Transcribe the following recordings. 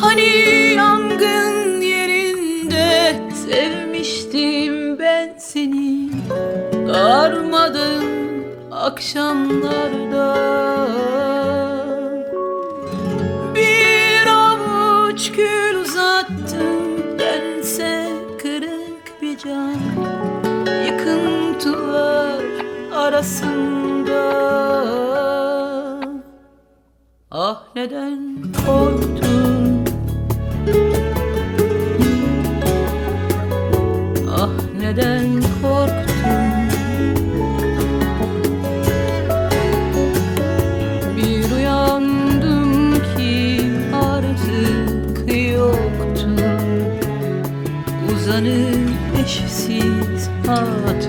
Hani yangın yerinde sevmiştim ben seni? Darmadın akşamlarda. Bir avuç gül uzattım bense kırık bir can. Yıkıntılar arasında. Ah neden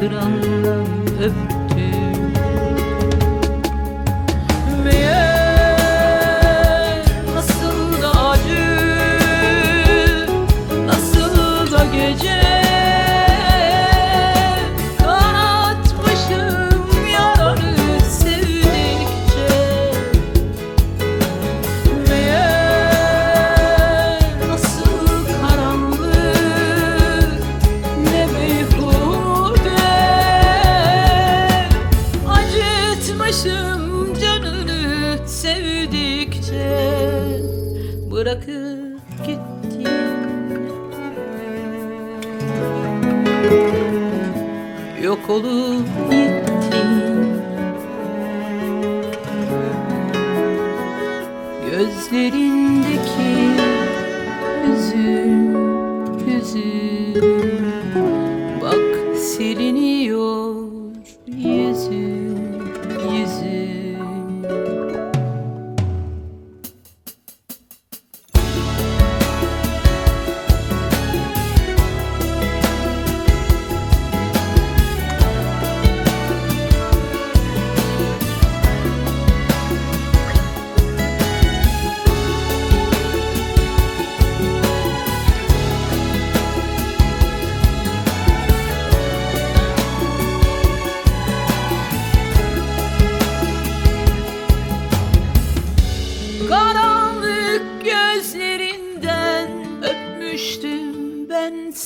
hatıranla öptüm Bırakıp gittin Yok olup gittin Gözlerindeki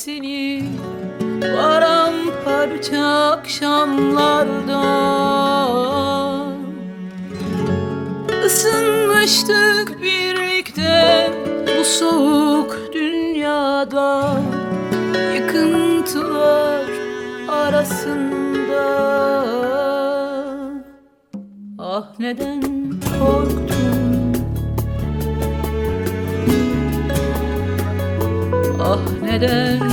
seni. Paramparça akşamlarda Isınmıştık birlikte bu soğuk dünyada. Yıkıntılar arasında. Ah neden korktun? Ah neden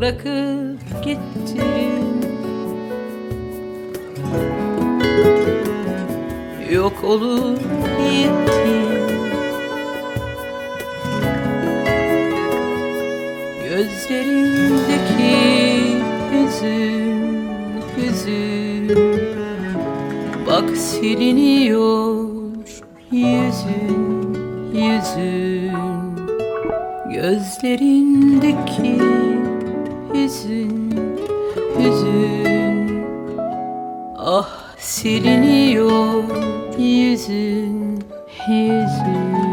Bırakıp gittin Yok olup gittin Gözlerindeki hüzün, hüzün. Bak siliniyor yüzün, yüzün. Gözlerindeki hüzün, hüzün Ah siliniyor yüzün, yüzün